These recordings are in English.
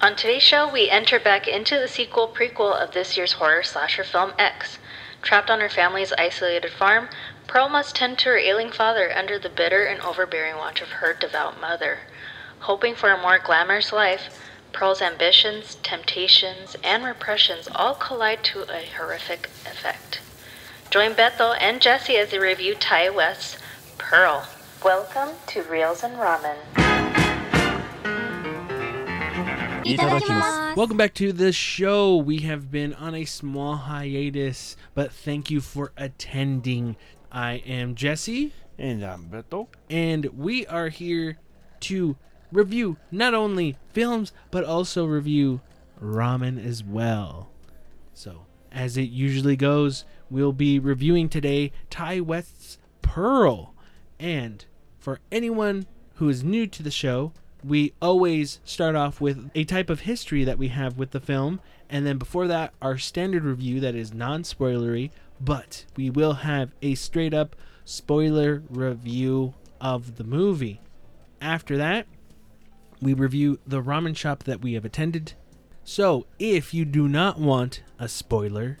On today's show, we enter back into the sequel prequel of this year's horror slasher film X. Trapped on her family's isolated farm, Pearl must tend to her ailing father under the bitter and overbearing watch of her devout mother. Hoping for a more glamorous life, Pearl's ambitions, temptations, and repressions all collide to a horrific effect. Join Beto and Jesse as they review Ti West's Pearl. Welcome to Reels and Ramen. Welcome back to the show. We have been on a small hiatus, but thank you for attending. I am Jesse, And I'm Beto. and we are here to review not only films, but also review ramen as well. So, as it usually goes, we'll be reviewing today Ti West's Pearl. And for anyone who is new to the show, we always start off with a type of history that we have with the film, and then before that, our standard review that is non spoilery, but we will have a straight up spoiler review of the movie. After that, we review the ramen shop that we have attended. So, if you do not want a spoiler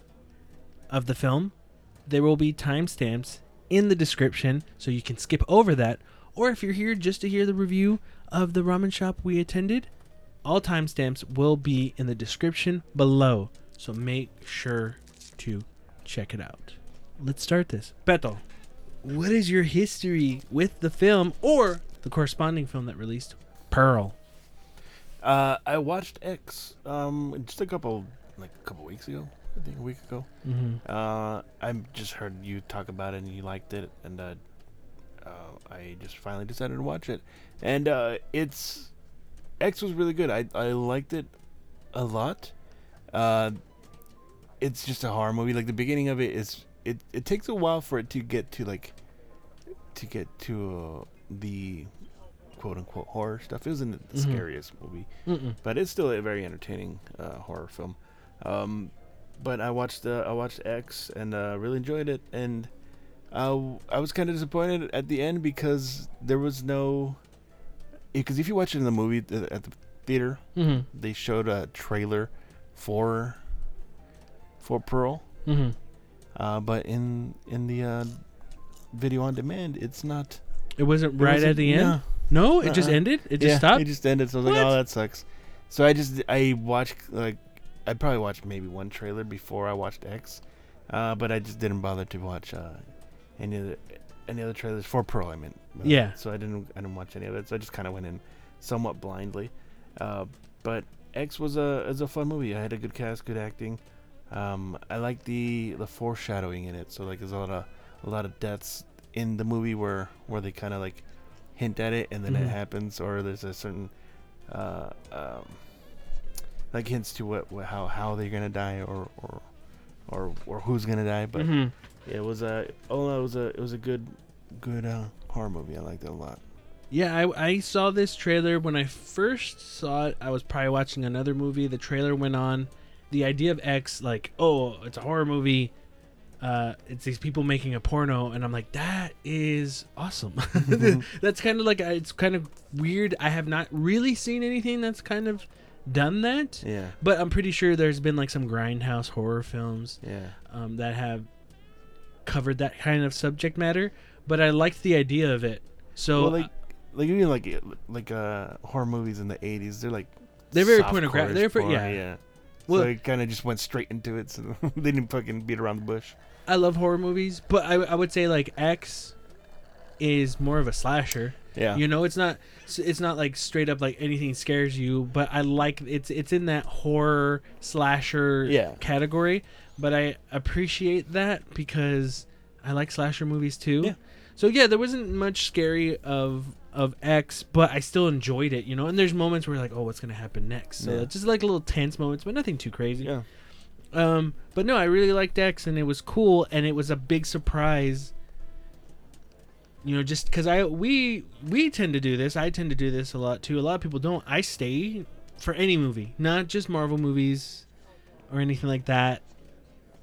of the film, there will be timestamps in the description so you can skip over that. Or if you're here just to hear the review of the ramen shop we attended, all timestamps will be in the description below. So make sure to check it out. Let's start this. Beto, what is your history with the film or the corresponding film that released, Pearl? Uh, I watched X um just a couple like a couple weeks ago. I think a week ago. Mm-hmm. Uh, I just heard you talk about it and you liked it, and uh, uh, I just finally decided to watch it. And uh, it's X was really good. I I liked it a lot. Uh, it's just a horror movie. Like the beginning of it is it it takes a while for it to get to like to get to uh, the quote unquote horror stuff. It wasn't the Mhm. scariest movie Mm-mm. but it's still a very entertaining uh, horror film. Um, but I watched uh, I watched X and uh, really enjoyed it, and uh, I was kind of disappointed at the end because there was no. Because if you watch it in the movie th- at the theater, Mm-hmm. they showed a trailer for for Pearl, Mm-hmm. uh, but in in the uh, video on demand, it's not It wasn't it right wasn't- at the end. yeah. No, it just Uh-uh. ended. It just yeah, stopped. It just ended. So I was like, oh, that sucks. So I just I watched like I probably watched maybe one trailer before I watched X, uh, but I just didn't bother to watch uh, any other any other trailers for Pearl. I mean, uh, Yeah. So I didn't I didn't watch any of it. So I just kind of went in somewhat blindly. Uh, but X was a is a fun movie. I had a good cast, good acting. Um, I like the the foreshadowing in it. So like there's a lot of a lot of deaths in the movie where where they kind of like hint at it and then Mhm. it happens, or there's a certain uh, um, like hints to what, what how how they're gonna die or or or, or who's gonna die. But Mhm. It was a oh it was a it was a good good uh, horror movie. I liked it a lot. Yeah, I, I saw this trailer when I first saw it. I was probably watching another movie. The trailer went on. The idea of X, like, oh, it's a horror movie. Uh, it's these people making a porno, and I'm like, that is awesome. that's kind of like it's kind of weird. I have not really seen anything that's kind of done that, Yeah, but I'm pretty sure there's been like some grindhouse horror films yeah, um, that have covered that kind of subject matter. But I liked the idea of it. So well, like like even like uh, like uh horror movies in the '80s, they're like They're very pornographic. They're for, porn, yeah. yeah. Well- so they kind of just went straight into it, so they didn't fucking beat around the bush. I love horror movies, but I, I would say like X is more of a slasher. Yeah, You know, it's not it's not like straight up like anything scares you, but I like it's it's in that horror slasher Yeah. category. But I appreciate that because I like slasher movies too. Yeah. So yeah, there wasn't much scary of of X, but I still enjoyed it, you know. And there's moments where like, oh, what's gonna happen next? So Yeah. just like little tense moments, but nothing too crazy. yeah. Um, but no, I really liked X, and it was cool, and it was a big surprise. You know, just because I we we tend to do this, I tend to do this a lot too. A lot of people don't. I stay for any movie, not just Marvel movies or anything like that.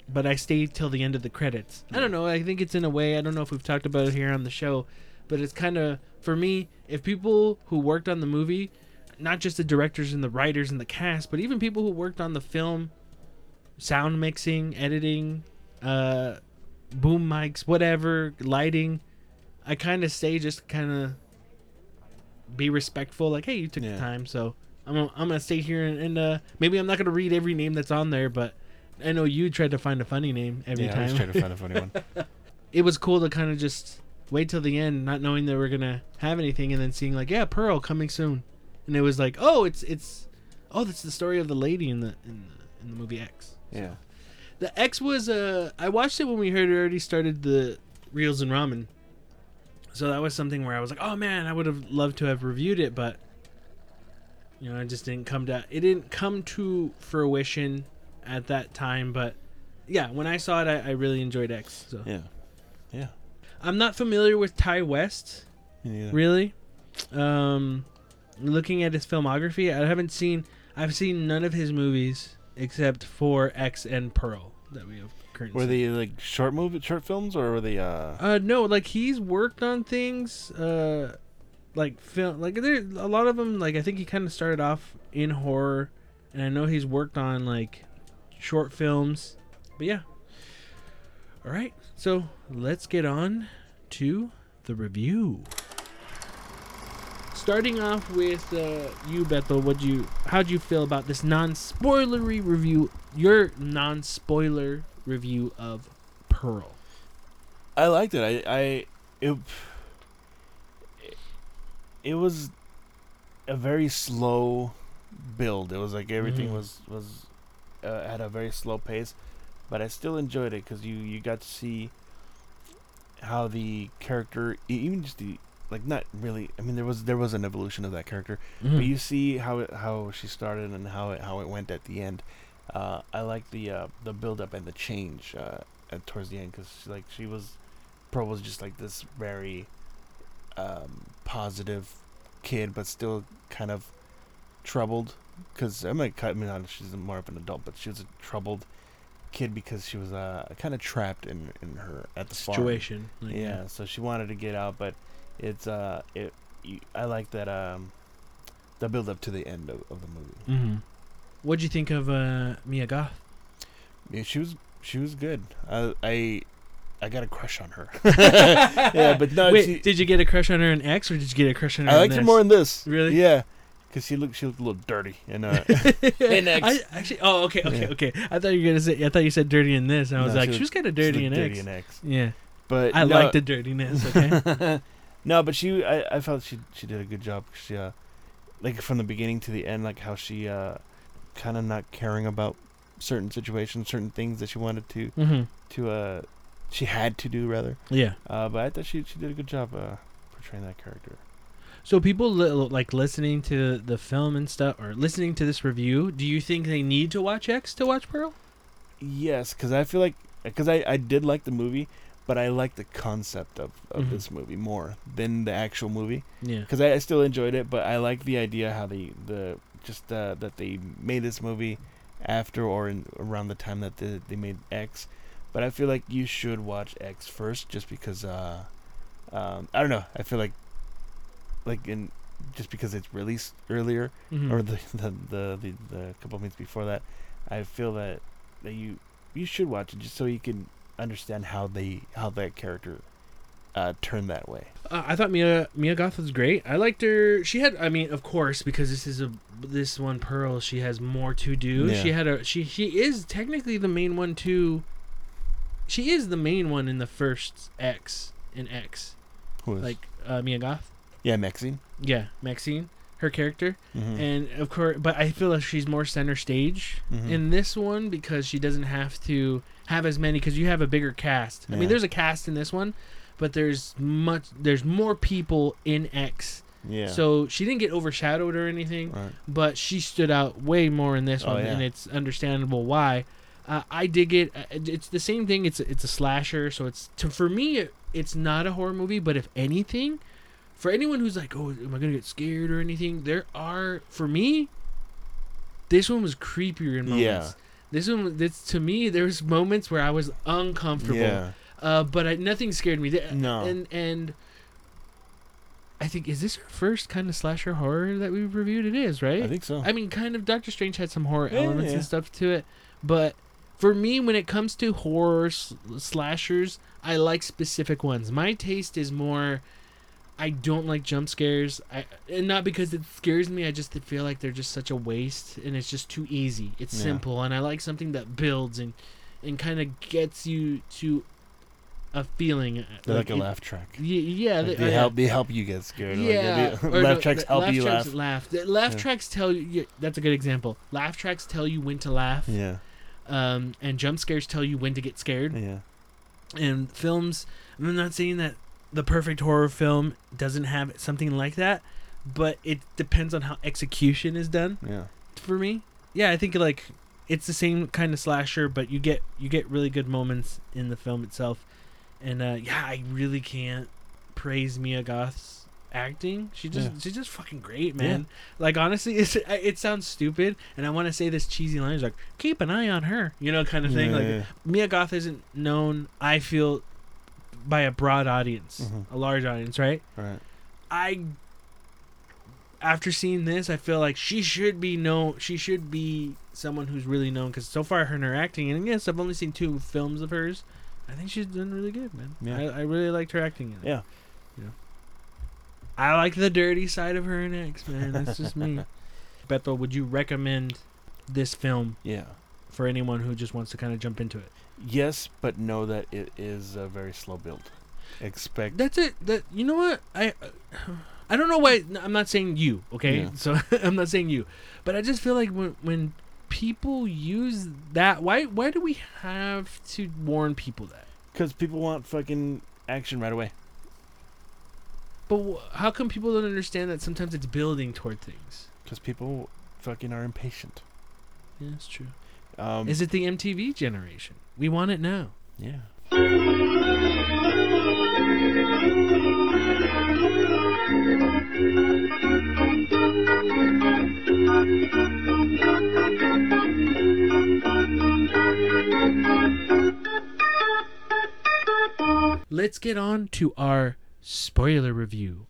But I stay till the end of the credits. I don't know. I think it's in a way. I don't know if we've talked about it here on the show, but it's kind of for me. If people who worked on the movie not just the directors and the writers and the cast, but even people who worked on the film, sound mixing, editing, uh, boom mics, whatever, lighting. I kind of stay just kind of be respectful. Like, hey, you took Yeah. the time, so I'm gonna, I'm gonna stay here and, and uh, maybe I'm not gonna read every name that's on there, but I know you tried to find a funny name every time. yeah, I trying to find a funny one. it was cool to kind of just wait till the end, not knowing that we're gonna have anything, and then seeing like, yeah, Pearl coming soon, and it was like, oh, it's it's, oh, that's the story of the lady in the in the, in the movie X. Yeah. The X was uh, I watched it when we heard it already started the reels and ramen, so that was something where I was like, oh man, I would have loved to have reviewed it, but you know, it just didn't come to it didn't come to fruition at that time, but. Yeah, when I saw it, I, I really enjoyed X. So Yeah. Yeah. I'm not familiar with Ti West, really. Um, looking at his filmography, I haven't seen. I've seen none of his movies except for X and Pearl that we have Were they like short movie, short films, or were they? uh Uh, no, like he's worked on things. Uh, like film, like there a lot of them. Like I think he kind of started off in horror, and I know he's worked on like short films. But yeah. All right, so let's get on to the review. Starting off with uh, you, Beto, what you how'd you feel about this non-spoilery review? Your non-spoiler review of Pearl. I liked it. I, I it, it was a very slow build. It was like everything Mhm. was was uh, at a very slow pace, but I still enjoyed it because you you got to see how the character, even just the like not really. I mean, there was there was an evolution of that character, Mm-hmm. but you see how it how she started and how it how it went at the end. Uh, I like the uh, the build up and the change uh, at towards the end because like she was, Pearl was just like this very um, positive kid, but still kind of troubled. Because I'm like, I mean, uh, she's more of an adult, but she was a troubled kid because she was uh, kind of trapped in in her at the situation. like, Yeah, so she wanted to get out, but it's uh, it. You, I like that um, the build up to the end of, of the movie. Mm-hmm. What'd you think of uh, Mia Goth? Yeah, she was she was good. I I, I got a crush on her. yeah, but no, Wait, she, did you get a crush on her in X, or did you get a crush on her? I in liked her more in this. Really? Yeah, because she looked she looked a little dirty and uh. in X. I actually. Oh, okay, okay, Yeah. okay. I thought you were gonna say. I thought you said dirty in this, and I was No, like, she she was kind of dirty looked in dirty X. in X. Yeah, But I no, like the dirtiness. Okay. no, but she I, I felt she she did a good job. 'cause She uh, like from the beginning to the end, like how she uh, kind of not caring about certain situations, certain things that she wanted to mm-hmm. to uh, she had to do rather. Yeah. Uh, but I thought she she did a good job uh portraying that character. So people li- like listening to the film and stuff, or listening to this review. Do you think they need to watch X to watch Pearl? Yes, because I feel like because I I did like the movie, but I like the concept of of Mhm. this movie more than the actual movie. Yeah. because I, I still enjoyed it, but I like the idea how the the just uh, that they made this movie after or in, around the time that the, they made X. But I feel like you should watch X first, just because uh, um, I don't know. I feel like like in just because it's released earlier Mhm. or the the, the the the couple minutes before that, I feel that that you you should watch it just so you can understand how they how that character uh, turned that way. Uh, I thought Mia Mia Goth was great. I liked her. She had, I mean, of course, because this is a this one Pearl. She has more to do. Yeah. She had a she she is technically the main one too. She is the main one in the first X in X, Who is like uh, Mia Goth. yeah, Maxine. Yeah, Maxine, her character, Mm-hmm. and of course, but I feel like she's more center stage Mhm. in this one because she doesn't have to have as many because you have a bigger cast. I mean, there's a cast in this one, but there's much there's more people in X. Yeah. So she didn't get overshadowed or anything, right. but she stood out way more in this Oh, one, yeah. and it's understandable why. Uh, I dig it. Uh, It's the same thing. It's it's a slasher, so it's to for me it, it's not a horror movie, but if anything, for anyone who's like, oh, am I gonna get scared or anything? There are for me. This one was creepier in moments. Yeah. This one, this to me, there was moments where I was uncomfortable. Yeah. Uh, but I, nothing scared me. No. And and I think is this our first kind of slasher horror that we've reviewed? It is, right? I think so. I mean, kind of. Doctor Strange had some horror Yeah, elements yeah. and stuff to it, but for me, when it comes to horror s- slashers, I like specific ones. My taste is more. I don't like jump scares. I and not because it scares me. I just feel like they're just such a waste, and it's just too easy. It's Yeah. simple, and I like something that builds and and kind of gets you to a feeling. They're like, a it- laugh track. y- yeah, Like, they, they uh, help. They help you get scared. Like, yeah, or laugh no, tracks help laugh you tracks laugh. laugh. The laugh Yeah. tracks tell you, yeah, That's a good example. Laugh tracks tell you when to laugh, Yeah, um, and jump scares tell you when to get scared. yeah, And films, I'm not saying that the perfect horror film doesn't have something like that, but it depends on how execution is done. yeah. For me, yeah, I think like it's the same kind of slasher, but you get you get really good moments in the film itself. And uh, yeah, I really can't praise Mia Goth's acting. She just Yeah. she's just fucking great, man. Like honestly, it's, it sounds stupid, and I want to say this cheesy line like keep an eye on her, you know, kind of thing. Yeah, like yeah. Mia Goth isn't known. I feel by a broad audience, Mhm. a large audience, right? Right. I after seeing this, I feel like she should be known. She should be someone who's really known because so far her and her acting, and yes, I've only seen two films of hers. I think she's done really good, man. Yeah. I, I really liked her acting. In it. Yeah. You know. I like the dirty side of her and X, man. That's just me. Beto, would you recommend this film Yeah. for anyone who just wants to kind of jump into it? Yes, but know that it is a very slow build. Expect. That's it. That you know what I. I don't know why. I'm not saying you, okay? Yeah. So I'm not saying you, but I just feel like when when people use that, why why do we have to warn people that? Because people want fucking action right away. But wh- how come people don't understand that sometimes it's building toward things? Because people fucking are impatient. Yeah, that's true. Um, Is it the MTV generation? We want it now. Yeah. Let's get on to our spoiler review.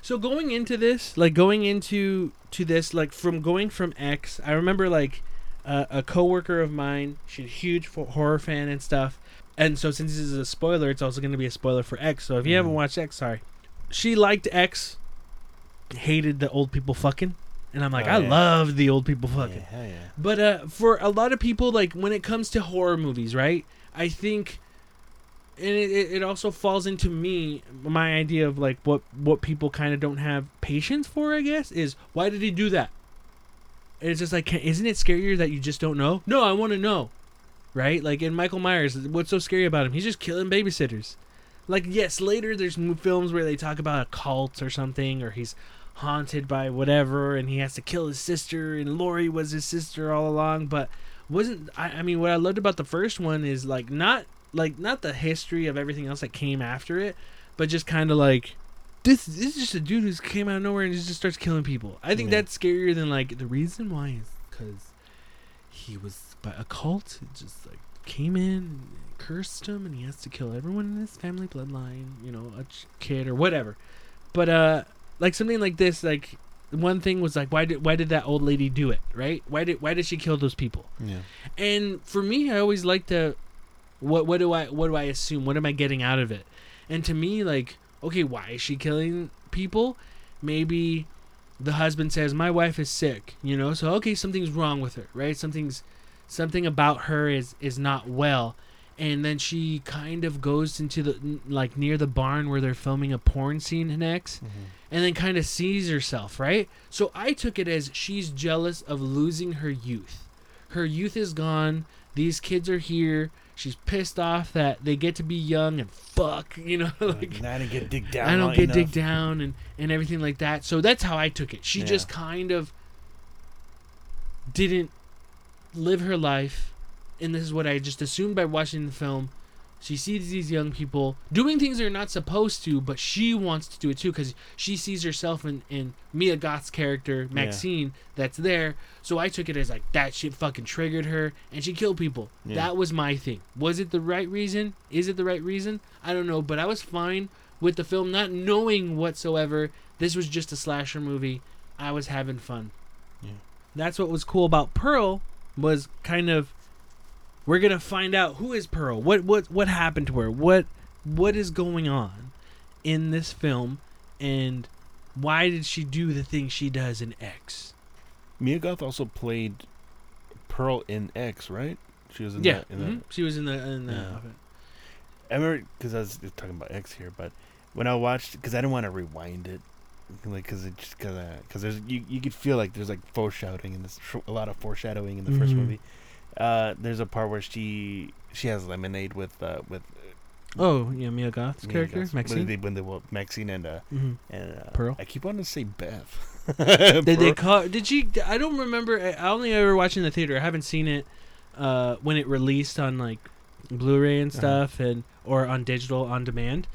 So going into this, like going into to this, like from going from X, I remember like uh, a coworker of mine, she's a huge horror fan and stuff, and so since this is a spoiler, it's also going to be a spoiler for X. So if you haven't Mhm. watched X, sorry. She liked X, hated the old people fucking, and I'm like, Oh, I yeah. love the old people fucking. Yeah, yeah. But uh, for a lot of people, like when it comes to horror movies, right? I think, and it, it also falls into me my idea of like what what people kind of don't have patience for. I guess is why did he do that? And it's just like, isn't it scarier that you just don't know? No, I want to know, right? Like in Michael Myers, what's so scary about him? He's just killing babysitters. Like yes, later there's films where they talk about a cult or something, or he's haunted by whatever, and he has to kill his sister, and Laurie was his sister all along. But wasn't I? I mean, what I loved about the first one is like not like not the history of everything else that came after it, but just kind of like this. This is just a dude who came out of nowhere and just starts killing people. I think Yeah. that's scarier than like the reason why is because he was by a cult. It just like came in, and cursed him, and he has to kill everyone in his family bloodline. You know, a ch- kid or whatever. But uh, like something like this, like one thing was like, why did why did that old lady do it? Right? Why did why did she kill those people? Yeah. And for me, I always like to, what what do I what do I assume? What am I getting out of it? And to me, like, okay, why is she killing people? Maybe the husband says my wife is sick, you know, so okay, something's wrong with her, right? Something's something about her is is not well. And then she kind of goes into the like near the barn where they're filming a porn scene in X mm-hmm. and then kind of sees herself, right? So I took it as she's jealous of losing her youth. Her youth is gone. These kids are here. She's pissed off that they get to be young and fuck, you know, like I didn't get dig down. I don't get enough. dig down and and everything like that. So that's how I took it. She Yeah. just kind of didn't live her life, and this is what I just assumed by watching the film. She sees these young people doing things they're not supposed to, but she wants to do it too because she sees herself in, in Mia Goth's character, Maxine, that's there. So I took it as like that shit fucking triggered her and she killed people. Yeah. That was my thing. Was it the right reason? Is it the right reason? I don't know, but I was fine with the film, not knowing whatsoever this was just a slasher movie. I was having fun. Yeah. That's what was cool about Pearl was kind of we're gonna find out who is Pearl. What what what happened to her? What what is going on in this film, and why did she do the thing she does in X? Mia Goth also played Pearl in X, right? She was in yeah, that. In that. mhm. she was in the in the. Yeah. I remember because I was talking about X here, but when I watched, because I didn't want to rewind it, like because it just because because there's you you could feel like there's like foreshadowing in this a lot of foreshadowing in the first Mhm. movie. Uh, there's a part where she she has lemonade with uh with Oh yeah, Mia Goth's Mia character Goth's- Maxine. when they when they were Maxine and uh Mhm. and uh, Pearl? I keep wanting to say Beth. Did they call? Did she? I don't remember. I only ever watched in the theater. I haven't seen it uh, when it released on like Blu-ray and Uh-huh. stuff, and or on digital on demand.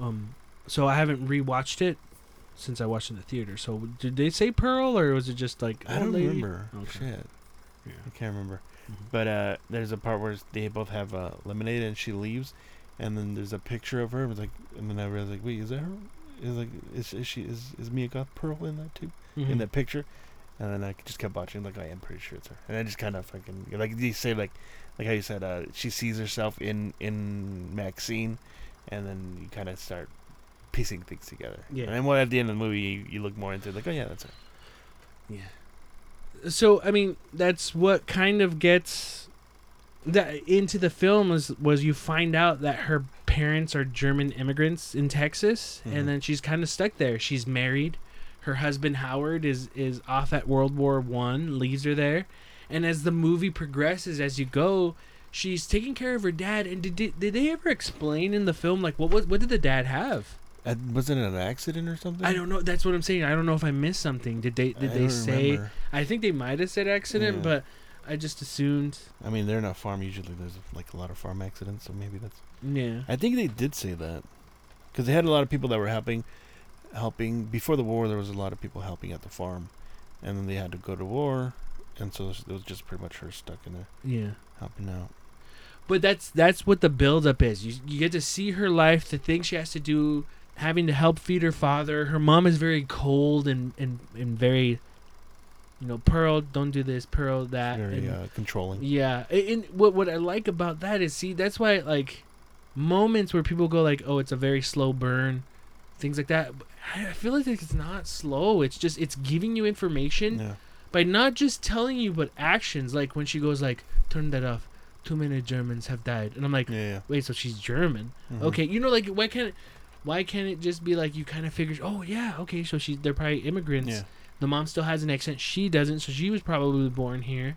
Um, so I haven't rewatched it since I watched in the theater. So did they say Pearl, or was it just like I don't lady? remember. Okay. Shit, Yeah. I can't remember. Mhm. But uh, there's a part where they both have uh, lemonade and she leaves, and then there's a picture of her. It's like, and then I realized like, wait, is that her? Is like, is, is she is is Mia Goth Pearl in that too? Mhm. In that picture? And then I just kept watching, like, I am pretty sure it's her. And I just kind of fucking like you say, like, like how you said, uh, she sees herself in in Maxine, and then you kind of start piecing things together. Yeah. And then at the end of the movie, you, you look more into it, like, oh yeah, that's her. So I mean that's what kind of gets that into the film was was you find out that her parents are German immigrants in Texas Mhm. and then she's kind of stuck there. She's married. Her husband Howard is is off at World War 1, leaves her there. And as the movie progresses as you go, she's taking care of her dad and did, did, did they ever explain in the film like what was what did the dad have? Uh, wasn't it an accident or something? I don't know. That's what I'm saying. I don't know if I missed something. Did they did I they say remember. I think they might have said accident, Yeah. but I just assumed. I mean, they're in a farm. Usually, there's like a lot of farm accidents, so maybe that's. Yeah. I think they did say that, because they had a lot of people that were helping, helping before the war. There was a lot of people helping at the farm, and then they had to go to war, and so it was just pretty much her stuck in there Yeah. helping out. But that's that's what the buildup is. You you get to see her life, the things she has to do, having to help feed her father. Her mom is very cold and and, and very you know, Pearl, don't do this, Pearl that. Very and- uh, controlling. Yeah, a- and what what I like about that is see that's why like moments where people go like, oh, it's a very slow burn, things like that. I feel like it's not slow. It's just it's giving you information Yeah. by not just telling you but actions. Like when she goes like, turn that off. Too many Germans have died, and I'm like, Yeah. yeah. wait, so she's German? Mhm. Okay, you know, like why can't why can't it just be like you kind of figure, oh yeah, okay, so she they're probably immigrants. Yeah. The mom still has an accent. She doesn't, so she was probably born here.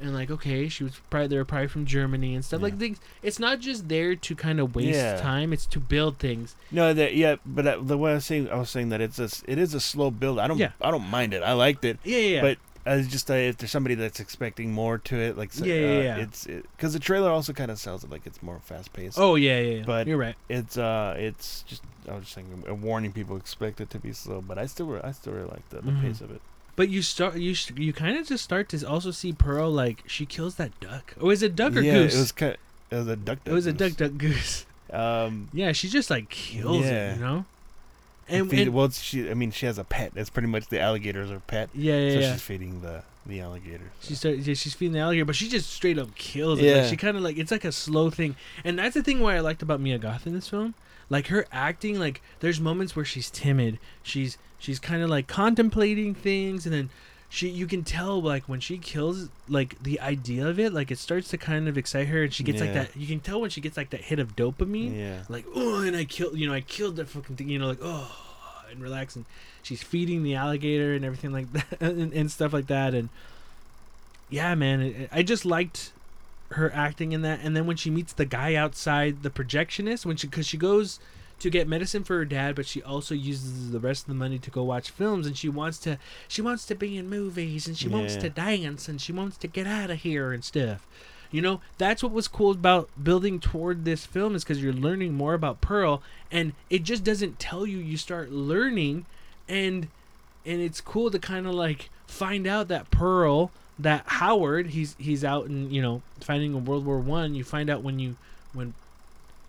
And like, okay, she was probably they were probably from Germany and stuff like things. It's not just there to kind of waste Yeah. time; it's to build things. No, that yeah, but uh, the way I was saying, I was saying that it's a it is a slow build. I don't Yeah. I don't mind it. I liked it. Yeah, yeah. But it's just uh, if there's somebody that's expecting more to it, like Yeah, yeah, uh, yeah. it's because the trailer also kind of sells it like it's more fast paced. oh yeah, yeah, yeah. But- you're right. it's uh, it's just I was just saying, uh, warning people expect it to be slow, but I still I still really like the, the Mhm. pace of it. But you start you you kind of just start to also see Pearl like she kills that duck. Oh, is it duck or yeah, goose? it was kind. It was a duck. It was a duck duck goose. Um, Yeah, she just like kills Yeah. it, you know. And feed, and well, she. I mean, she has a pet. That's pretty much the alligator's her pet. yeah, yeah, so yeah. she's feeding the the alligator. She started, uh, yeah, she's feeding the alligator, but she just straight up kills it. Yeah. Like she kind of like it's like a slow thing, and that's the thing why I liked about Mia Goth in this film. Like her acting, like there's moments where she's timid. She's she's kind of like contemplating things, and then she you can tell like when she kills like the idea of it, like it starts to kind of excite her, and she gets like that. You can tell when she gets like that hit of dopamine Yeah. like oh and i killed you know i killed that fucking thing you know like oh and relax and she's feeding the alligator and everything like that and, and stuff like that and yeah man it, i just liked her acting in that and then when she meets the guy outside the projectionist when she because she goes to get medicine for her dad but she also uses the rest of the money to go watch films and she wants to she wants to be in movies and she wants to dance and she wants to get out of here and stuff you know, that's what was cool about building toward this film is because you're learning more about Pearl, and it just doesn't tell you. You start learning, and and it's cool to kind of like find out that Pearl, that Howard, he's he's out and you know fighting in World War One. You find out when you when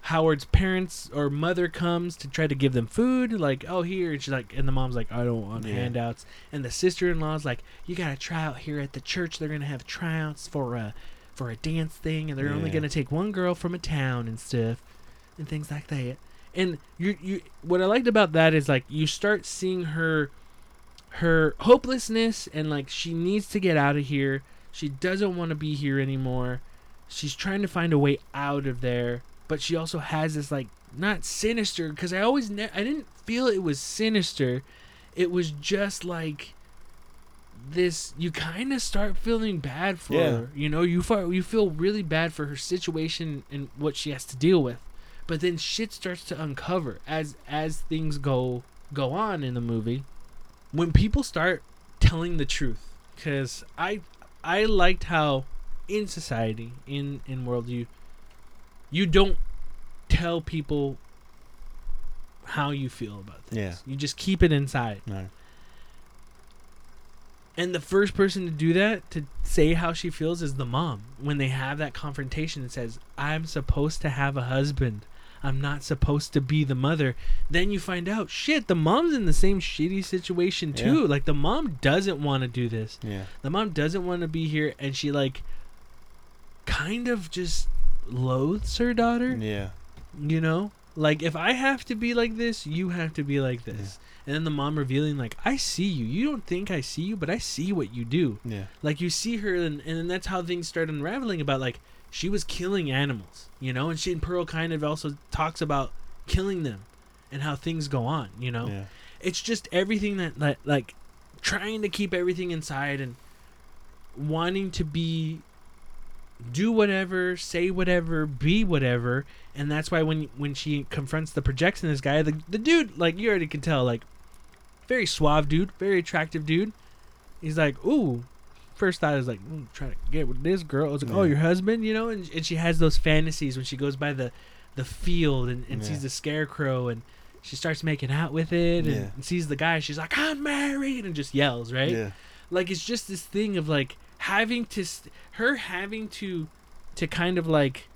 Howard's parents or mother comes to try to give them food, like, oh here, and she's like, and the mom's like, I don't want Yeah. handouts, and the sister-in-law's like, you gotta try out here at the church. They're gonna have tryouts for a for a dance thing, and they're only gonna take one girl from a town and stuff, and things like that. And you you what I liked about that is like you start seeing her her hopelessness and like she needs to get out of here. She doesn't want to be here anymore. She's trying to find a way out of there, but she also has this like not sinister because I always ne- I didn't feel it was sinister. It was just like this you kind of start feeling bad for Yeah. her. You know, you feel you feel really bad for her situation and what she has to deal with. But then shit starts to uncover as as things go go on in the movie. When people start telling the truth cuz I I liked how in society in in world you you don't tell people how you feel about things. Yeah. You just keep it inside. No. And the first person to do that, to say how she feels, is the mom. When they have that confrontation and says, I'm supposed to have a husband. I'm not supposed to be the mother. Then you find out, shit, the mom's in the same shitty situation too. Yeah. Like, the mom doesn't want to do this. Yeah. The mom doesn't want to be here. And she, like, kind of just loathes her daughter? Yeah. you know? Like if i have to be like this you have to be like this. And then the mom revealing like i see you. You don't think i see you but i see what you do. Yeah. like you see her and, and then that's how things start unraveling about like she was killing animals you know? And she and pearl kind of also talks about killing them and how things go on you know? Yeah. it's just everything that like, like trying to keep everything inside and wanting to be do whatever say whatever be whatever. And that's why when when she confronts the projectionist guy the, the dude like you already can tell like very suave dude very attractive dude. He's like ooh. First thought is like mm, trying to get with this girl. It's like oh your husband? You know? And, and she has those fantasies when she goes by the the field and, and Yeah. sees the scarecrow and she starts making out with it and, Yeah. and sees the guy she's like i'm married and just yells right? Yeah. like it's just this thing of like having to her having to to kind of like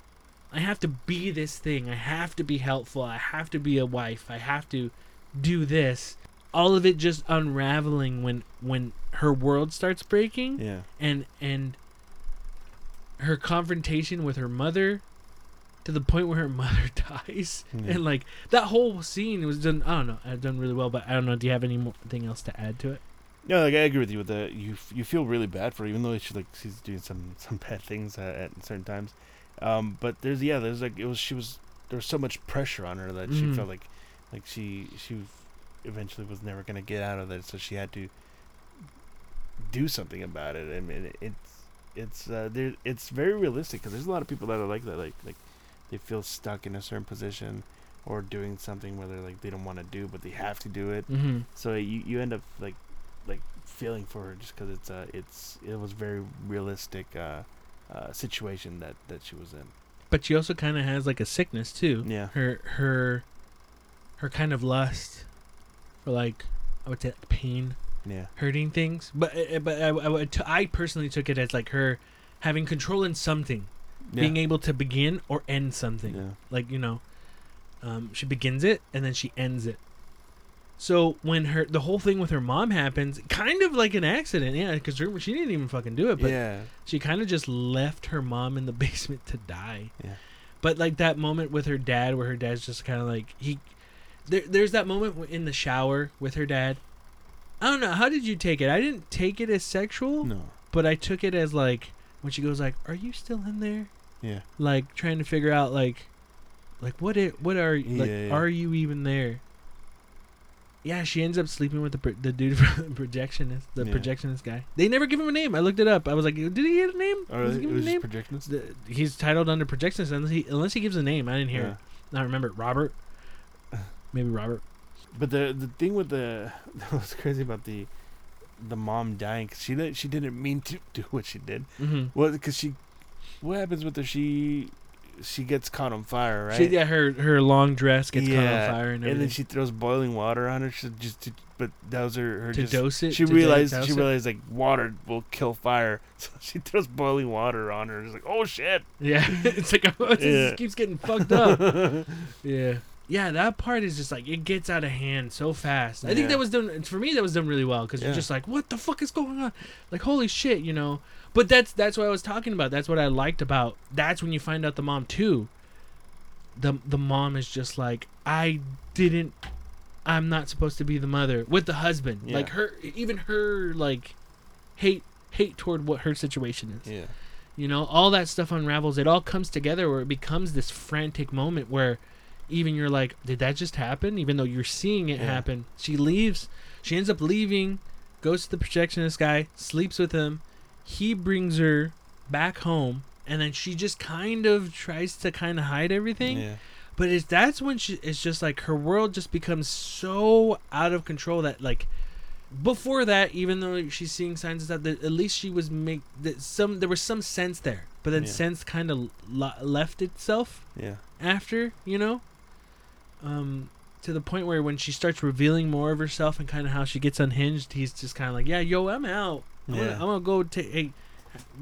i have to be this thing. I have to be helpful. I have to be a wife. I have to do this. All of it just unraveling when when her world starts breaking Yeah. and and her confrontation with her mother to the point where her mother dies. Yeah. and like that whole scene was done i don't know i've done really well but i don't know. Do you have anything else to add to it No, like I agree with you with the you. You feel really bad for her, even though she like she's doing some some bad things uh, at certain times. Um, but there's yeah, there's like it was she was there was so much pressure on her that she Mhm. felt like like she she eventually was never gonna get out of it, so she had to do something about it. I mean, it's it's uh, there it's very realistic because there's a lot of people that are like that, like like they feel stuck in a certain position or doing something where they're like they don't want to do but they have to do it mm-hmm. so you you end up like like feeling for her just because it's uh it's it was very realistic uh, uh situation that that she was in. But she also kind of has like a sickness too. Yeah. Her her her kind of lust for like i would say like pain yeah. hurting things. But uh, but I, I, would t- I personally took it as like her having control in something. Yeah. Being able to begin or end something. Yeah. Like you know um, she begins it and then she ends it so when her the whole thing with her mom happens kind of like an accident yeah because she didn't even fucking do it but yeah. she kind of just left her mom in the basement to die. Yeah. but like that moment with her dad where her dad's just kind of like he there, there's that moment in the shower with her dad. I don't know how did you take it? I didn't take it as sexual no. but i took it as like when she goes like are you still in there? Yeah. Like trying to figure out like like what it what are like Yeah, yeah. are you even there yeah she ends up sleeping with the pro- the dude from the projectionist the Yeah. projectionist guy. They never give him a name. I looked it up. I was like did he get a name? He give it him a name just projections The- he's titled under projectionist unless he unless he gives a name. I didn't hear yeah. it i remember it. robert? Maybe robert. But the the thing with the that was crazy about the the mom dying 'cause she didn't she didn't mean to do what she did. Mm-hmm. well because she what happens with her? She she gets caught on fire, right? She, yeah, her her long dress gets caught on fire and everything. then she throws boiling water on her. She just, to, but that was her. her to just, dose it. She realized she it. realized like water will kill fire, so she throws boiling water on her. It's like, oh shit. Yeah, it's like oh, it Yeah. just keeps getting fucked up. yeah, yeah, that part is just like it gets out of hand so fast. I think that was done for me. That was done really well because Yeah. you're just like, what the fuck is going on? Like, holy shit, you know. But that's that's what I was talking about. That's what I liked about. That's when you find out the mom too. The the mom is just like I didn't. I'm not supposed to be the mother with the husband. Yeah. Like her, even her like hate hate toward what her situation is. yeah. You know, all that stuff unravels. It all comes together where it becomes this frantic moment where even you're like, did that just happen? Even though you're seeing it Yeah. happen. She leaves. She ends up leaving, goes to the projectionist guy, sleeps with him. He brings her back home, and then she just kind of tries to kind of hide everything. Yeah. But it's that's when she it's just like her world just becomes so out of control that like before that, even though she's seeing signs of that, that at least she was make that some there was some sense there, but then Yeah. sense kind of lo- left itself Yeah. after, you know, um, to the point where when she starts revealing more of herself and kind of how she gets unhinged, he's just kind of like, yeah, yo, I'm out. I'm, Yeah. gonna, I'm gonna go take. Hey,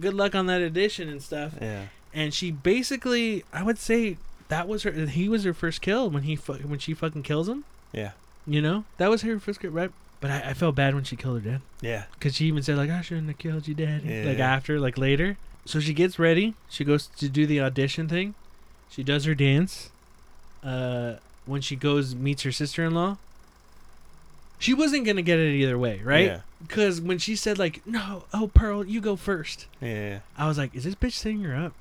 good luck on that edition and stuff Yeah. and she basically i would say that was her he was her first kill when he fu- when she fucking kills him Yeah. you know that was her first kill right but I, I felt bad when she killed her dad Yeah. because she even said like i shouldn't have killed you daddy like after like later so she gets ready she goes to do the audition thing she does her dance uh when she goes meets her sister-in-law she wasn't gonna get it either way right Yeah. because when she said like no oh pearl you go first Yeah. I was like, is this bitch setting her up?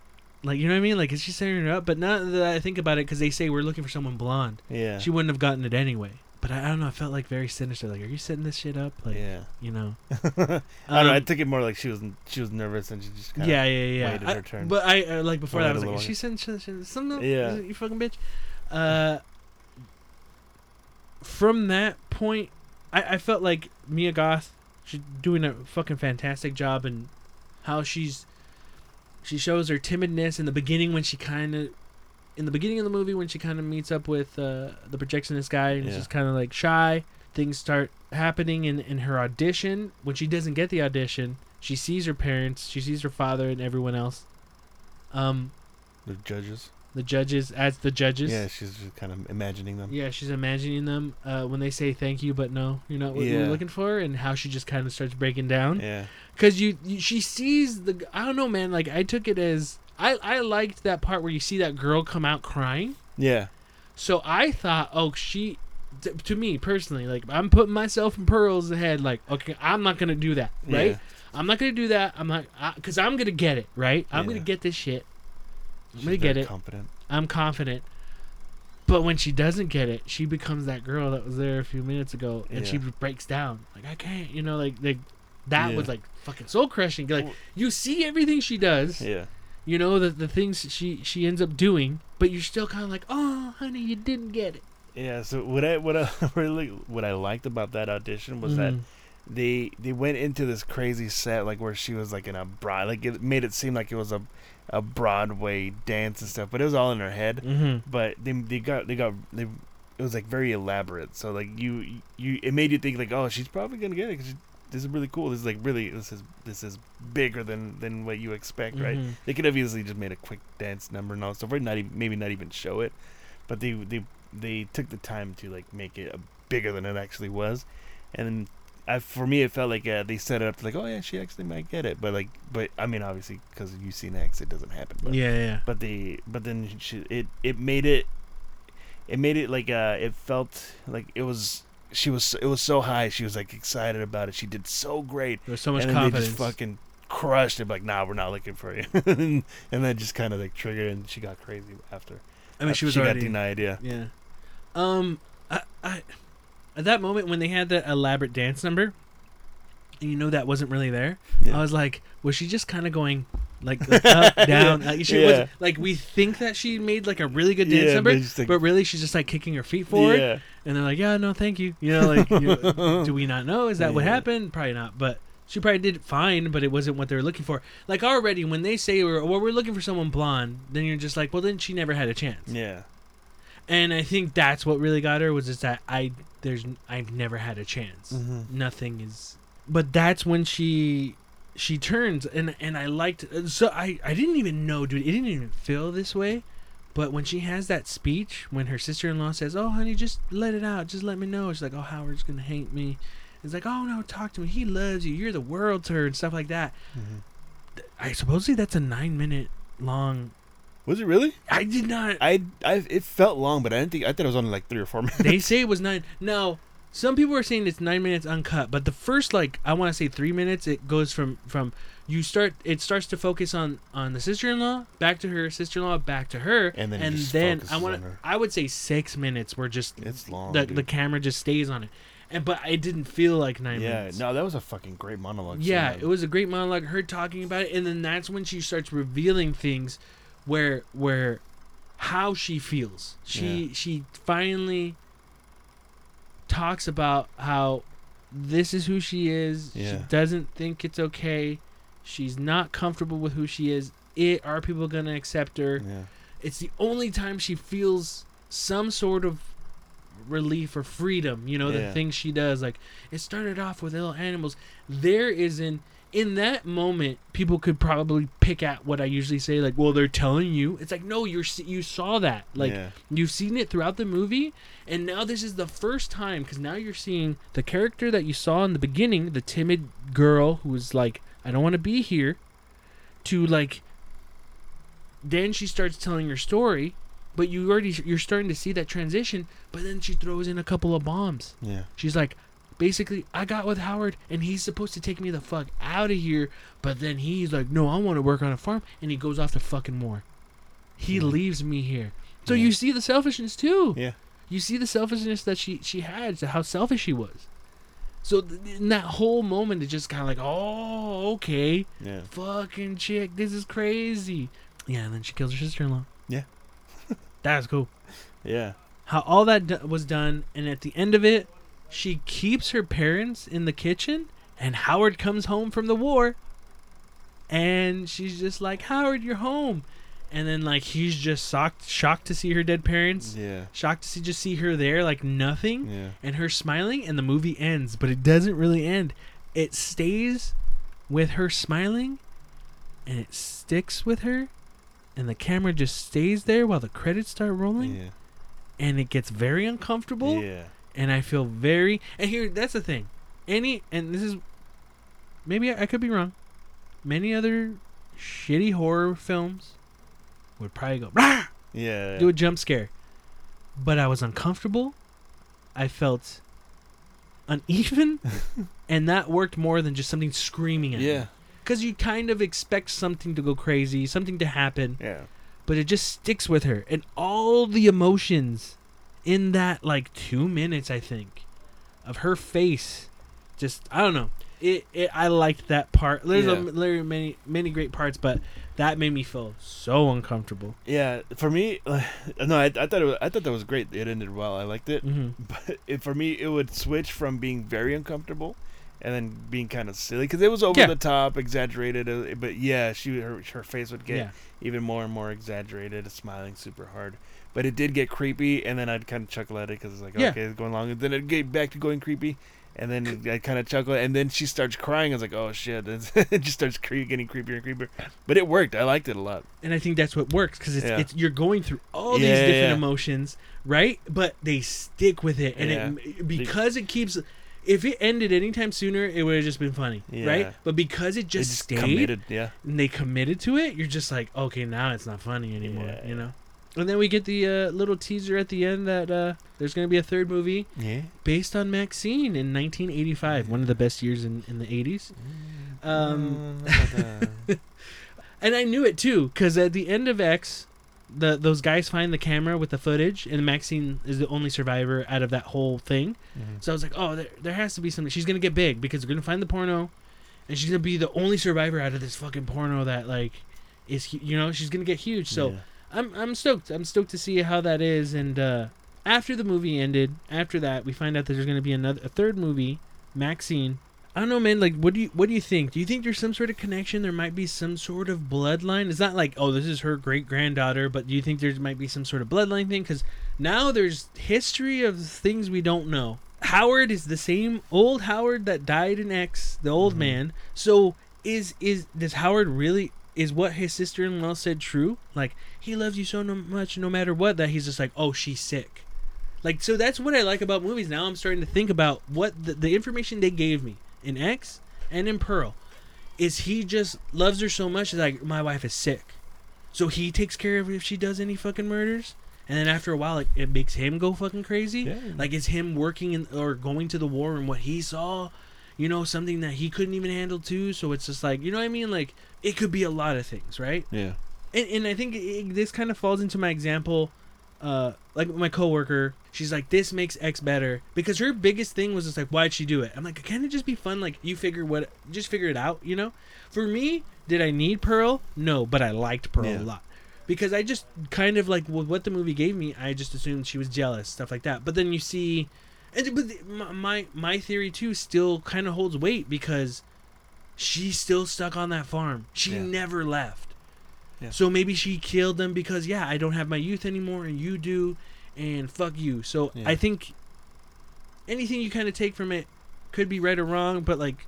Like, you know what I mean? Like, is she setting her up? But now that I think about it, because they say we're looking for someone blonde, Yeah. she wouldn't have gotten it anyway. But I, I don't know. I felt like very sinister. Like, are you setting this shit up? Like, yeah. you know? I don't know. I Um, took it more like she was she was nervous and she just kind yeah, yeah, yeah. waited I- her turn. But I uh, like before Or that, I was like, is she setting shit? shit- Something? Yeah. You fucking bitch. Uh, from that point, I, I felt like Mia Goth, she's doing a fucking fantastic job and how she's she shows her timidness in the beginning when she kind of in the beginning of the movie when she kind of meets up with uh, the projectionist guy and Yeah. she's kind of like shy things start happening in, in her audition when she doesn't get the audition she sees her parents she sees her father and everyone else um the judges. The judges as the judges Yeah, she's just kind of imagining them. yeah she's imagining them uh, when they say thank you but no you're not what you're looking for and how she just kind of starts breaking down Yeah. because you, you she sees the i don't know man like i took it as i i liked that part where you see that girl come out crying Yeah. so i thought oh she t- to me personally like i'm putting myself in pearl's head like okay i'm not gonna do that right Yeah. i'm not gonna do that i'm not because i'm gonna get it right i'm Yeah. gonna get this shit She's get it Confident. i'm confident but when she doesn't get it she becomes that girl that was there a few minutes ago and she breaks down like i can't you know like like that Yeah. was like fucking soul crushing like you see everything she does Yeah. you know the, the things she she ends up doing but you're still kind of like oh honey you didn't get it Yeah. So what I what I really what I liked about that audition was that Mhm. They they went into this crazy set like where she was like in a broad like it made it seem like it was a a Broadway dance and stuff, but it was all in her head. Mhm. But they they got they got they it was like very elaborate. So like you you it made you think like oh she's probably gonna get it because this is really cool. This is like really this is this is bigger than than what you expect, right? Mhm. They could have easily just made a quick dance number and all stuff, or not even maybe not even show it, but they they they took the time to like make it bigger than it actually was, and then I, for me it felt like uh, they set it up to like oh yeah she actually might get it, but like but I mean obviously because you've seen X it doesn't happen, but yeah yeah. but the but then she, it it made it it made it like uh it felt like it was she was it was so high she was like excited about it. She did so great. There's so much and confidence they just fucking crushed it like nah we're not looking for you. And then just kind of like triggered and she got crazy after. I mean after she was she already got denied yeah. Yeah. Um, I, I, at that moment when they had that elaborate dance number, and you know that wasn't really there, Yeah. I was like, was she just kind of going like, like up, down? Like, she Yeah. was like we think that she made like a really good dance Yeah, number, but like- but really she's just like kicking her feet forward, yeah and they're like, yeah, no, thank you. You know, like, you, do we not know? Is that what happened? Probably not, but She probably did fine, but it wasn't what they were looking for. Like already, when they say we're well, we're looking for someone blonde, then you're just like, well, then she never had a chance. Yeah. And I think that's what really got her was just that I there's I've never had a chance. Mhm. Nothing is. But that's when she she turns and and I liked so I I didn't even know, dude. It didn't even feel this way. But when she has that speech, when her sister-in-law says, "Oh, honey, just let it out. Just let me know," she's like, "Oh, Howard's gonna hate me." It's like, "Oh no, talk to me. He loves you. You're the world to her," and stuff like that. Mhm. I supposedly that's a nine-minute long. Was it really? I did not. I, I, it felt long, but I didn't think. I thought it was only like three or four minutes. they say it was nine. No, some people are saying it's nine minutes uncut, but the first like I want to say three minutes, it goes from from you start. It starts to focus on on the sister in law, back to her sister in law, back to her, And then and then I want to. I would say six minutes were just It's long. the dude. the camera just stays on it, and but it didn't feel like nine yeah, minutes. no, that was a fucking great monologue. Yeah, scene. it was a great monologue. Her talking about it, and then that's when she starts revealing things, where where, how she feels. She Yeah. she finally talks about how this is who she is. She doesn't think it's okay. She's not comfortable with who she is. It are people gonna accept her? Yeah. It's the only time she feels some sort of relief or freedom. You know, the Yeah. things she does. Like it started off with little animals. There is an in that moment, people could probably pick at what I usually say, like, "Well, they're telling you." It's like, no, you're you saw that, like, Yeah. you've seen it throughout the movie, and now this is the first time because now you're seeing the character that you saw in the beginning, the timid girl who was like, "I don't want to be here," to like. Then she starts telling her story, but you already you're starting to see that transition. But then she throws in a couple of bombs. Yeah. She's like, basically, I got with Howard, and he's supposed to take me the fuck out of here. But then he's like, no, I want to work on a farm, and he goes off to fucking war. He Mhm. leaves me here. So Yeah. you see the selfishness too. Yeah. You see the selfishness that she she had, how selfish she was. So th- in that whole moment, it's just kind of like, oh, okay, Yeah. fucking chick, this is crazy. Yeah, and then she kills her sister-in-law. Yeah. That's cool Yeah. how all that do- was done, and at the end of it, she keeps her parents in the kitchen, and Howard comes home from the war, and she's just like, "Howard, you're home," and then like he's just shocked, shocked to see her dead parents, Yeah. shocked to see just see her there like nothing, Yeah. and her smiling, and the movie ends, but it doesn't really end. It stays with her smiling, and it sticks with her, and the camera just stays there while the credits start rolling Yeah. and it gets very uncomfortable Yeah. And i feel very and here that's the thing any and this is maybe i, I could be wrong many other shitty horror films would probably go "Rah!" Yeah. do a jump scare but i was uncomfortable i felt uneven and that worked more than just something screaming at Yeah. because you kind of expect something to go crazy something to happen Yeah. but it just sticks with her and all the emotions in that like two minutes i think of her face just i don't know it, it i liked that part there's a, Yeah. there are many many great parts but that made me feel so uncomfortable Yeah. For me, no, I, I thought it was, I thought that was great. It ended well. I liked it. hmm But it, for me, it would switch from being very uncomfortable and then being kind of silly because it was over Yeah. the top, exaggerated. uh, But yeah, she her, her face would get yeah even more and more exaggerated, smiling super hard. But it did get creepy, and then I'd kind of chuckle at it because it's like, Yeah. okay, it's going along. And then it'd get back to going creepy, and then I'd kind of chuckle, and then she starts crying. I was like, oh shit! It just starts cre- getting creepier and creepier. But it worked. I liked it a lot. and i think that's what works because it's, Yeah. it's you're going through all Yeah, these different yeah. emotions right but they stick with it and it because it keeps if it ended anytime sooner it would have just been funny right but because it It just, just stayed committed. Yeah. and they committed to it, you're just like, okay, now it's not funny anymore, you know. And then we get the uh, little teaser at the end that uh, there's going to be a third movie Yeah. based on Maxine in 1985, one of the best years in, in the 80s. Um, and I knew it too, because at the end of X, the those guys find the camera with the footage, and Maxine is the only survivor out of that whole thing. Mhm. So I was like, oh, there, there has to be something. She's gonna get big because they're gonna find the porno, and she's gonna be the only survivor out of this fucking porno that like is you know she's gonna get huge. So Yeah. I'm I'm stoked. I'm stoked to see how that is. And uh, after the movie ended, after that we find out that there's gonna be another a third movie, Maxine. I don't know, man. Like, what do you what do you think? Do you think there's some sort of connection? There might be some sort of bloodline. It's not like, oh, this is her great granddaughter, but do you think there might be some sort of bloodline thing? Because now there's history of things we don't know. Howard is the same old Howard that died in X, the old Mhm. man. So is is does Howard really is what his sister in law said true? Like he loves you so no much, no matter what. That he's just like, oh, she's sick. Like so, that's what I like about movies. Now I'm starting to think about what the, the information they gave me in X and in Pearl is he just loves her so much. Like my wife is sick, so he takes care of her if she does any fucking murders. And then after a while, like it makes him go fucking crazy. Yeah. Like it's him working in or going to the war and what he saw, you know, something that he couldn't even handle too. So it's just like you know what I mean. Like it could be a lot of things, right? Yeah. and, and I think it, this kind of falls into my example. Uh, like my coworker, she's like, "This makes X better," because her biggest thing was just like, "Why'd she do it?" I'm like, "Can it just be fun? Like you figure what, just figure it out, you know?" For me, did I need Pearl? No, but I liked Pearl Yeah. a lot because I just kind of like what the movie gave me. I just assumed she was jealous, stuff like that. But then you see, and but my- my theory too still kind of holds weight because she's still stuck on that farm. She Yeah. never left. Yeah. So maybe she killed them because yeah, I don't have my youth anymore and you do and fuck you. So Yeah. I think anything you kind of take from it could be right or wrong, but like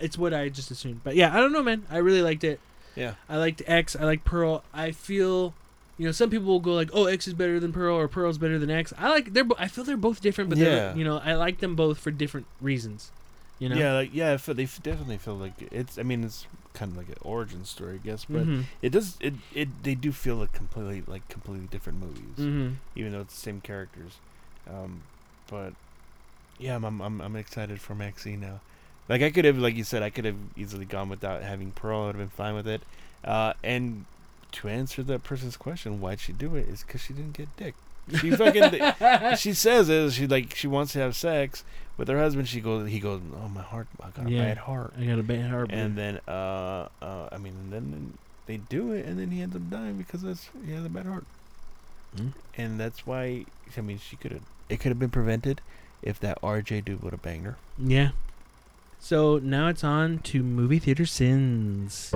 it's what I just assumed. But yeah, I don't know, man. I really liked it. Yeah. I liked X. I like Pearl. I feel, you know, some people will go like, "Oh, X is better than Pearl," or "Pearl's better than X." I like they're. I feel they're both different, but Yeah. they're, you know, I like them both for different reasons. You know. Yeah, like yeah, feel, they f- definitely feel like it's. I mean, it's kind of like an origin story, I guess, but Mhm. it does. It it they do feel like completely like completely different movies, Mhm. even though it's the same characters. Um, but yeah, I'm I'm I'm, I'm excited for Maxine now. Like I could have, like you said, I could have easily gone without having Pearl. I'd have been fine with it. Uh, and to answer that person's question, why'd she do it? Is because she didn't get dick. She fucking she says it. She like she wants to have sex with her husband. She goes. He goes. Oh my heart. I got a Yeah. bad heart. I got a bad heart. And then uh uh I mean and then they do it and then he ends up dying because that's he has a bad heart. Mm. And that's why I mean she could have it could have been prevented if that RJ dude would have banged her. Yeah. So now it's on to movie theater sins.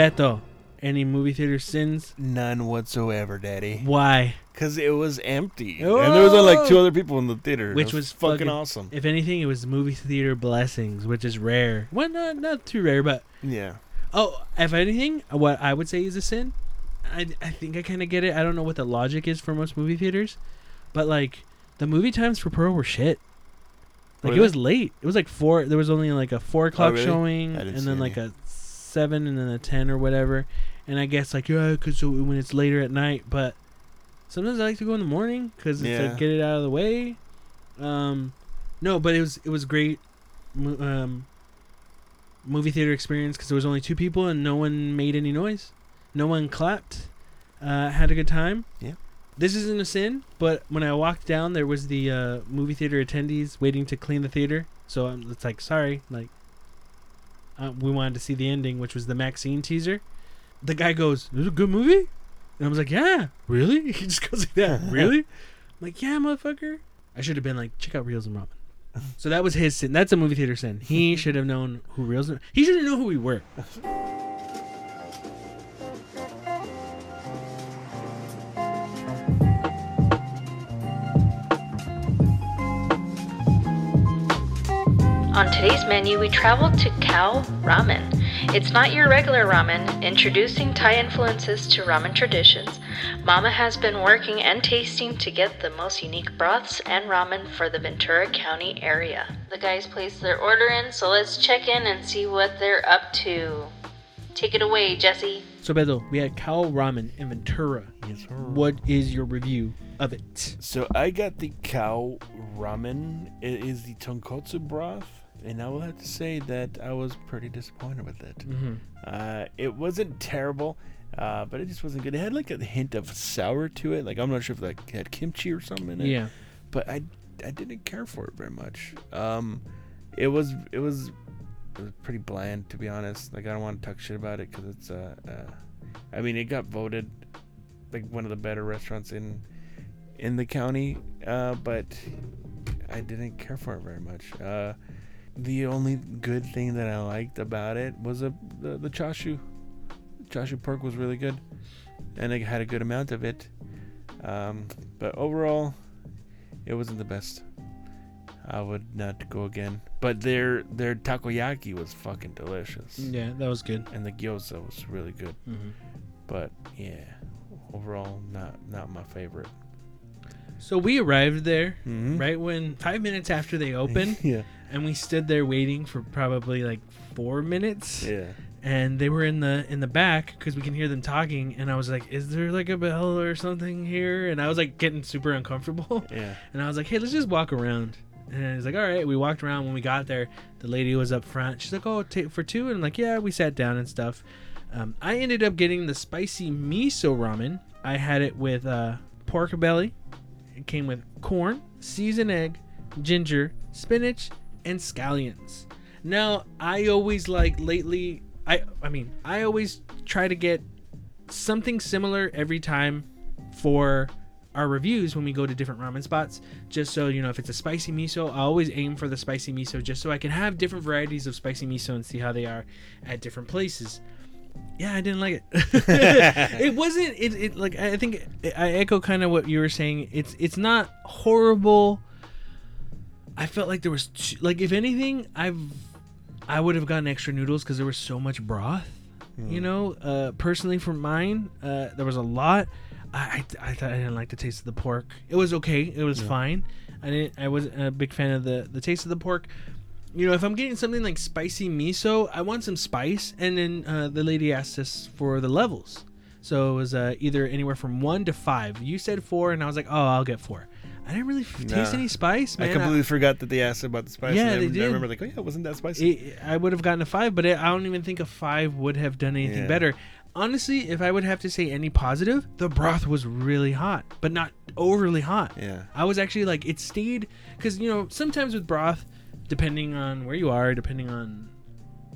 Beto, any movie theater sins? None whatsoever, Daddy. Why? Because it was empty. And there was only like two other people in the theater. Which It was fucking, fucking- awesome. If anything, it was movie theater blessings, which is rare. Well, not not too rare, but Yeah. oh, if anything, what I would say is a sin. I I think I kind of get it. I don't know what the logic is for most movie theaters, but like the movie times for Pearl were shit. Like Were it was late. It was like four. There was only like a four o'clock oh, really? showing, and see then any. like a seven, and then a ten or whatever. And I guess like yeah, cause so when it's later at night, but sometimes I like to go in the morning because it's Yeah. like get it out of the way. Um, no, but it was it was great. Um, movie theater experience because there was only two people and no one made any noise, no one clapped. Uh, had a good time. Yeah. This isn't a sin, but when I walked down, there was the uh, movie theater attendees waiting to clean the theater. So it's like, sorry, like, uh, we wanted to see the ending, which was the Maxine teaser. The guy goes, "This is a good movie," and I was like, "Yeah, really?" He just goes like that, "Really?" I'm like, "Yeah, motherfucker." I should have been like, "Check out Reels and Ramen." So that was his sin. That's a movie theater sin. He should have known who Reels. And, he should have known who we were. On today's menu, we traveled to Kao Ramen. It's not your regular ramen, introducing Thai influences to ramen traditions. Mama has been working and tasting to get the most unique broths and ramen for the Ventura County area. The guys placed their order in, so let's check in and see what they're up to. Take it away, Jesse. So Beto, we had Kao Ramen in Ventura. Yes, sir. What is your review of it? So I got the Kao ramen. It is the tonkotsu broth, and I will have to say that I was pretty disappointed with it. Mm-hmm. Uh, it wasn't terrible, uh, but it just wasn't good. It had like a hint of sour to it. Like I'm not sure if like had kimchi or something in it. Yeah. But I I didn't care for it very much. Um, it was it was pretty bland to be honest. Like I don't want to talk shit about it because it's uh, uh, I mean it got voted like one of the better restaurants in in the county uh, but I didn't care for it very much. Uh, the only good thing that I liked about it was a, the the chashu. Chashu pork was really good, and I had a good amount of it. Um, but overall, it wasn't the best. I would not go again. But their their takoyaki was fucking delicious, Yeah, that was good. and the gyoza was really good. hmm But yeah, overall, not not my favorite. So we arrived there Mm-hmm. right when five minutes after they opened, yeah. and we stood there waiting for probably like four minutes. Yeah. and they were in the in the back because we can hear them talking and i was like is there like a bell or something here and i was like getting super uncomfortable Yeah. and i was like hey let's just walk around and he's like all right. We walked around. When we got there the lady was up front. She's like oh take for two? And I'm like yeah we sat down and stuff. Um, i ended up getting the spicy miso ramen. I had it with uh, pork belly. It came with corn seasoned egg ginger spinach and scallions. Now i always like lately i i mean i always try to get something similar every time for our reviews when we go to different ramen spots just so you know if it's a spicy miso i always aim for the spicy miso just so i can have different varieties of spicy miso and see how they are at different places. Yeah i didn't like it. It wasn't it, it like i think i echo kind of what you were saying. It's it's not horrible. I felt like there was too, like if anything i've i would have gotten extra noodles because there was so much broth you know? Uh personally for mine uh there was a lot I, I, I thought I didn't like the taste of the pork. It was okay. It was fine. I didn't. I wasn't a big fan of the the taste of the pork. You know, if I'm getting something like spicy miso, I want some spice. And then uh, the lady asked us for the levels, so it was uh, either anywhere from one to five. You said four, and I was like, oh, I'll get four. I didn't really f- taste any spice, man. I completely forgot that they asked about the spice. Yeah, I, they I did. remember like, oh yeah, wasn't that spicy? it, I would have gotten a five, but it, I don't even think a five would have done anything Yeah. better. Honestly, if I would have to say any positive, the broth was really hot, but not overly hot. yeah. I was actually like, it stayed because you know sometimes with broth, depending on where you are, depending on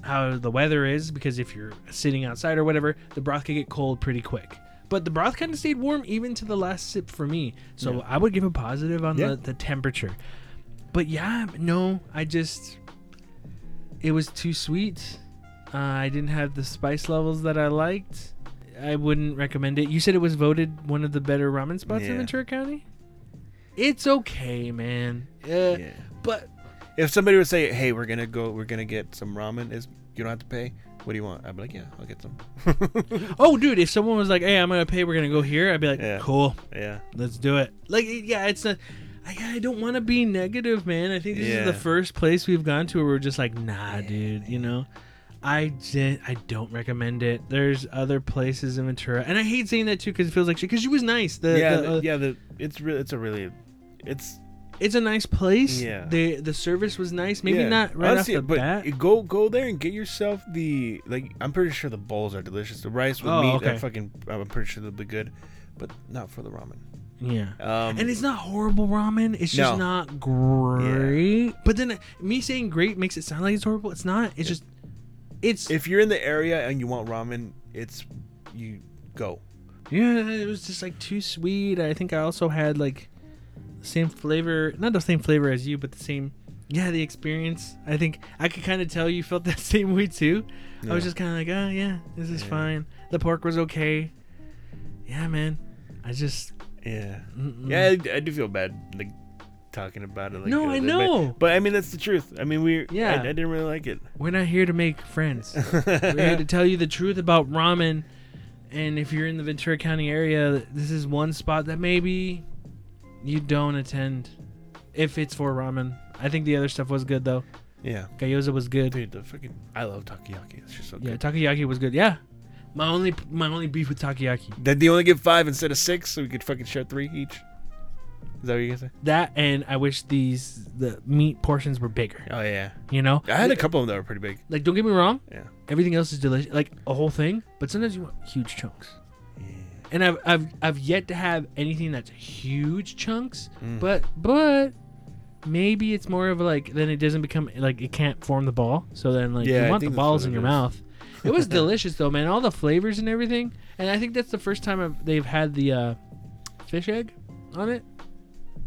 how the weather is, because if you're sitting outside or whatever, the broth can get cold pretty quick. But the broth kind of stayed warm even to the last sip for me, so Yeah. I would give a positive on Yeah. the, the temperature. But yeah, no, I just it was too sweet. Uh, I didn't have the spice levels that I liked. I wouldn't recommend it. You said it was voted one of the better ramen spots in Yeah. Ventura County. It's okay, man. Uh, yeah. But If somebody would say, "Hey, we're gonna go, we're gonna get some ramen," is you don't have to pay. What do you want? I'd be like, "Yeah, I'll get some." oh, dude, if someone was like, "Hey, I'm gonna pay. We're gonna go here," I'd be like, Yeah. "Cool, yeah. let's do it." Like, yeah, it's a. I, I don't want to be negative, man. I think this is the first place we've gone to where we're just like, nah, dude. You know, I did, I don't recommend it. There's other places in Ventura, and I hate saying that too because it feels like shit. Because she was nice. The, yeah, the, uh, yeah. The it's really, it's a really, it's it's a nice place. Yeah. The the service was nice. Maybe yeah. not right Honestly, off the but bat. Go go there and get yourself the like. I'm pretty sure the bowls are delicious. The rice with Oh, meat, okay. that fucking. I'm pretty sure they'll be good, but not for the ramen. yeah. Um, And it's not horrible ramen. It's just No. not great. Yeah. But then me saying great makes it sound like it's horrible. It's not. It's just. It's if you're in the area and you want ramen, it's you go. yeah. It was just like too sweet. I think I also had like the same flavor, not the same flavor as you, but the same. Yeah, the experience. I think I could kind of tell you felt that same way too. I was just kind of like, oh yeah, this is Yeah. fine. The pork was okay. Yeah, man. I just. Yeah. mm-mm. Yeah, I, I do feel bad like talking about it. Like, No, I but- know. But, I mean, that's the truth. I mean, we. Yeah. I, I didn't really like it. We're not here to make friends. We're here to tell you the truth about ramen. And if you're in the Ventura County area, this is one spot that maybe you don't attend if it's for ramen. I think the other stuff was good though. yeah. Gyoza was good. Dude, the fucking. I love takoyaki. It's just so Yeah, good. takoyaki was good. Yeah. My only my only beef with takoyaki. Did they only give five instead of six so we could fucking share three each? Is that what you say? That and I wish these the meat portions were bigger. Oh, yeah. You know? I had a couple of them that were pretty big. like don't get me wrong, Yeah. everything else is delicious, like a whole thing, but sometimes you want huge chunks. Yeah. and I've I've I've yet to have anything that's huge chunks, Mm. but but maybe it's more of like then it doesn't become like it can't form the ball. So then like Yeah, you want the balls in your is. mouth. It was delicious though, man. All the flavors and everything, and I think that's the first time I've, they've had the uh, fish egg on it.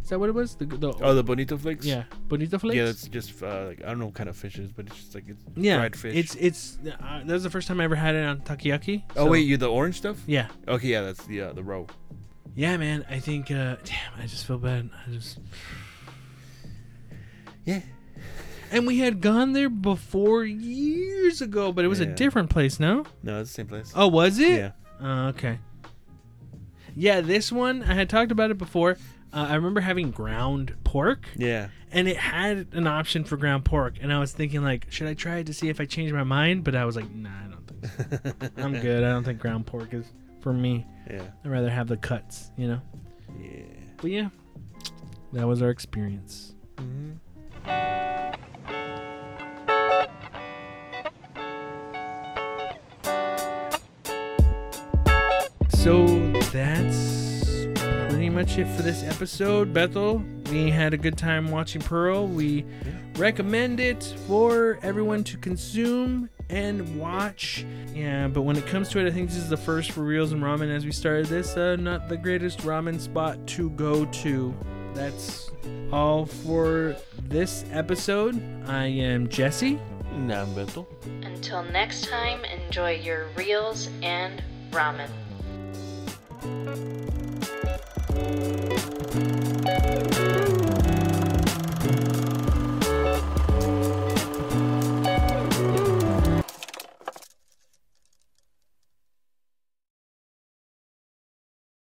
Is that what it was? The the Oh, the bonito flakes. yeah, bonito flakes. Yeah, it's just uh, like I don't know what kind of fish it is, but it's just like it's yeah. dried fish. It's it's uh, that was the first time I ever had it on takoyaki. oh wait, you the orange stuff? Yeah, Okay, yeah, that's the uh, the roe. yeah, man. I think. uh Damn, I just feel bad. I just. Yeah. And we had gone there before years ago, but it was a different place, no? No, it's the same place. Oh, was it? yeah. Oh, okay. Yeah, this one I had talked about it before. Uh, I remember having ground pork, Yeah. and it had an option for ground pork, and I was thinking like, should I try it to see if I change my mind? But I was like, nah, I don't think. So. I'm good. I don't think ground pork is for me. Yeah. I'd rather have the cuts, you know. Yeah. But yeah, that was our experience. Mm-hmm. So that's much it for this episode, Beto. We had a good time watching Pearl. We recommend it for everyone to consume and watch. Yeah, but when it comes to it, I think this is the first for Reels and Ramen as we started this. Uh, not the greatest ramen spot to go to. That's all for this episode. I am Jesse. Nah, I'm Beto. Until next time, enjoy your reels and ramen. Thank you.